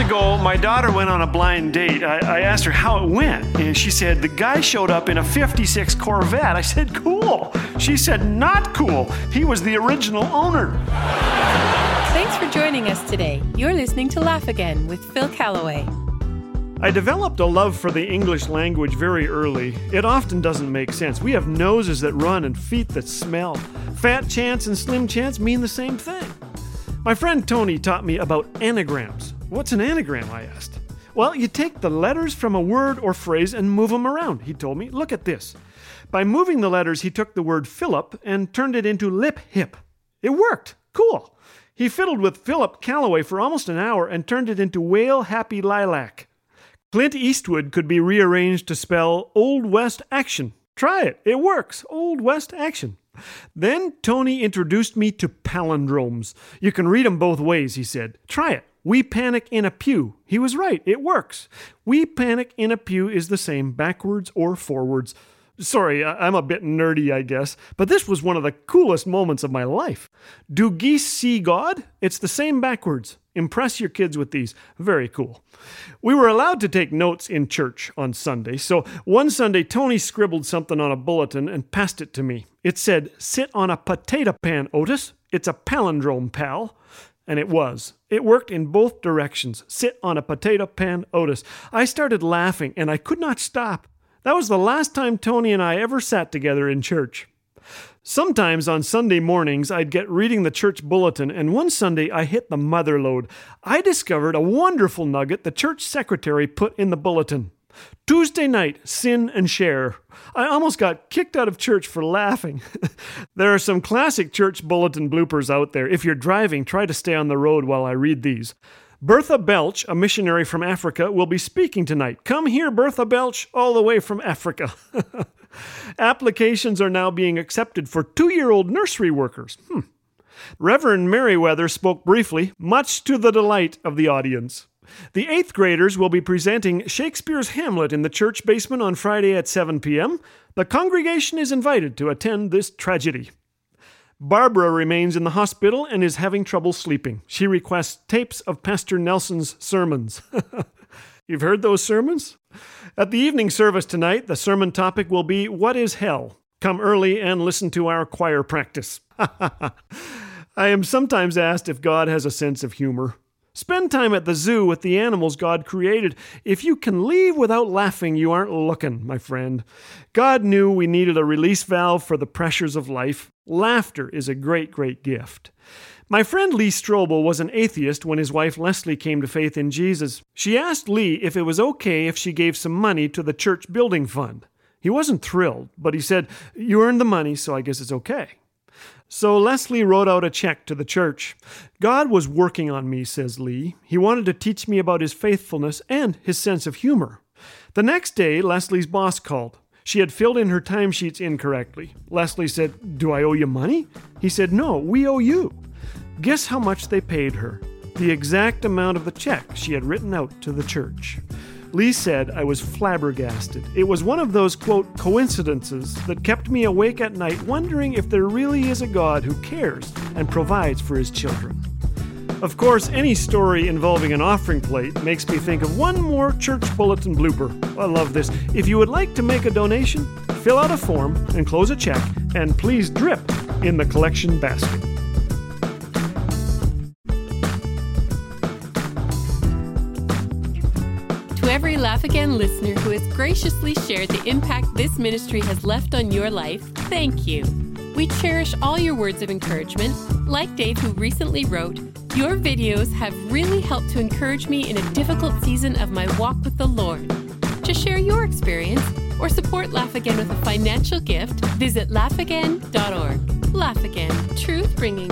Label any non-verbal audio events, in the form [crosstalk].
ago, my daughter went on a blind date. I, I, asked her how it went, and she said, The guy showed up in a 56 Corvette. I said, Cool. She said, Not cool. He was the original owner. Thanks for joining us today. You're listening to Laugh Again with Phil Callaway. I developed a love for the English language very early. It often doesn't make sense. We have noses that run and feet that smell. Fat chance and slim chance mean the same thing. My friend Tony taught me about anagrams. What's an anagram? I asked. Well, you take the letters from a word or phrase and move them around, he told me. Look at this. By moving the letters, he took the word Philip and turned it into lip hip. It worked. Cool. He fiddled with Philip Callaway for almost an hour and turned it into Whale Happy Lilac. Clint Eastwood could be rearranged to spell Old West Action. Try it. It works. Old West Action. Then Tony introduced me to palindromes. You can read them both ways, he said. Try it. We panic in a pew. He was right. It works. We panic in a pew is the same backwards or forwards. Sorry, I'm a bit nerdy, I guess, but this was one of the coolest moments of my life. Do geese see God? It's the same backwards. Impress your kids with these. Very cool. We were allowed to take notes in church on Sunday, so one Sunday Tony scribbled something on a bulletin and passed it to me. It said, Sit on a potato pan, Otis. It's a palindrome, pal. And it was. It worked in both directions. Sit on a potato pan, Otis. I started laughing and I could not stop. That was the last time Tony and I ever sat together in church. Sometimes on Sunday mornings, I'd get reading the church bulletin, and one Sunday I hit the mother lode. I discovered a wonderful nugget the church secretary put in the bulletin. Tuesday night, sin and share. I almost got kicked out of church for laughing. [laughs] there are some classic church bulletin bloopers out there. If you're driving, try to stay on the road while I read these. Bertha Belch, a missionary from Africa, will be speaking tonight. Come here, Bertha Belch, all the way from Africa. [laughs] Applications are now being accepted for two year old nursery workers. Hmm. Reverend Merriweather spoke briefly, much to the delight of the audience. The eighth graders will be presenting Shakespeare's Hamlet in the church basement on Friday at 7 p.m. The congregation is invited to attend this tragedy. Barbara remains in the hospital and is having trouble sleeping. She requests tapes of Pastor Nelson's sermons. [laughs] You've heard those sermons? At the evening service tonight, the sermon topic will be What is Hell? Come early and listen to our choir practice. [laughs] I am sometimes asked if God has a sense of humor. Spend time at the zoo with the animals God created. If you can leave without laughing, you aren't looking, my friend. God knew we needed a release valve for the pressures of life. Laughter is a great, great gift. My friend Lee Strobel was an atheist when his wife Leslie came to faith in Jesus. She asked Lee if it was okay if she gave some money to the church building fund. He wasn't thrilled, but he said, You earned the money, so I guess it's okay. So Leslie wrote out a check to the church. God was working on me, says Lee. He wanted to teach me about his faithfulness and his sense of humor. The next day, Leslie's boss called. She had filled in her timesheets incorrectly. Leslie said, Do I owe you money? He said, No, we owe you. Guess how much they paid her? The exact amount of the check she had written out to the church. Lee said I was flabbergasted. It was one of those, quote, coincidences that kept me awake at night wondering if there really is a God who cares and provides for his children. Of course, any story involving an offering plate makes me think of one more church bulletin blooper. I love this. If you would like to make a donation, fill out a form and close a check, and please drip in the collection basket. Every Laugh Again listener who has graciously shared the impact this ministry has left on your life, thank you. We cherish all your words of encouragement. Like Dave, who recently wrote, Your videos have really helped to encourage me in a difficult season of my walk with the Lord. To share your experience or support Laugh Again with a financial gift, visit laughagain.org. Laugh Again, truth bringing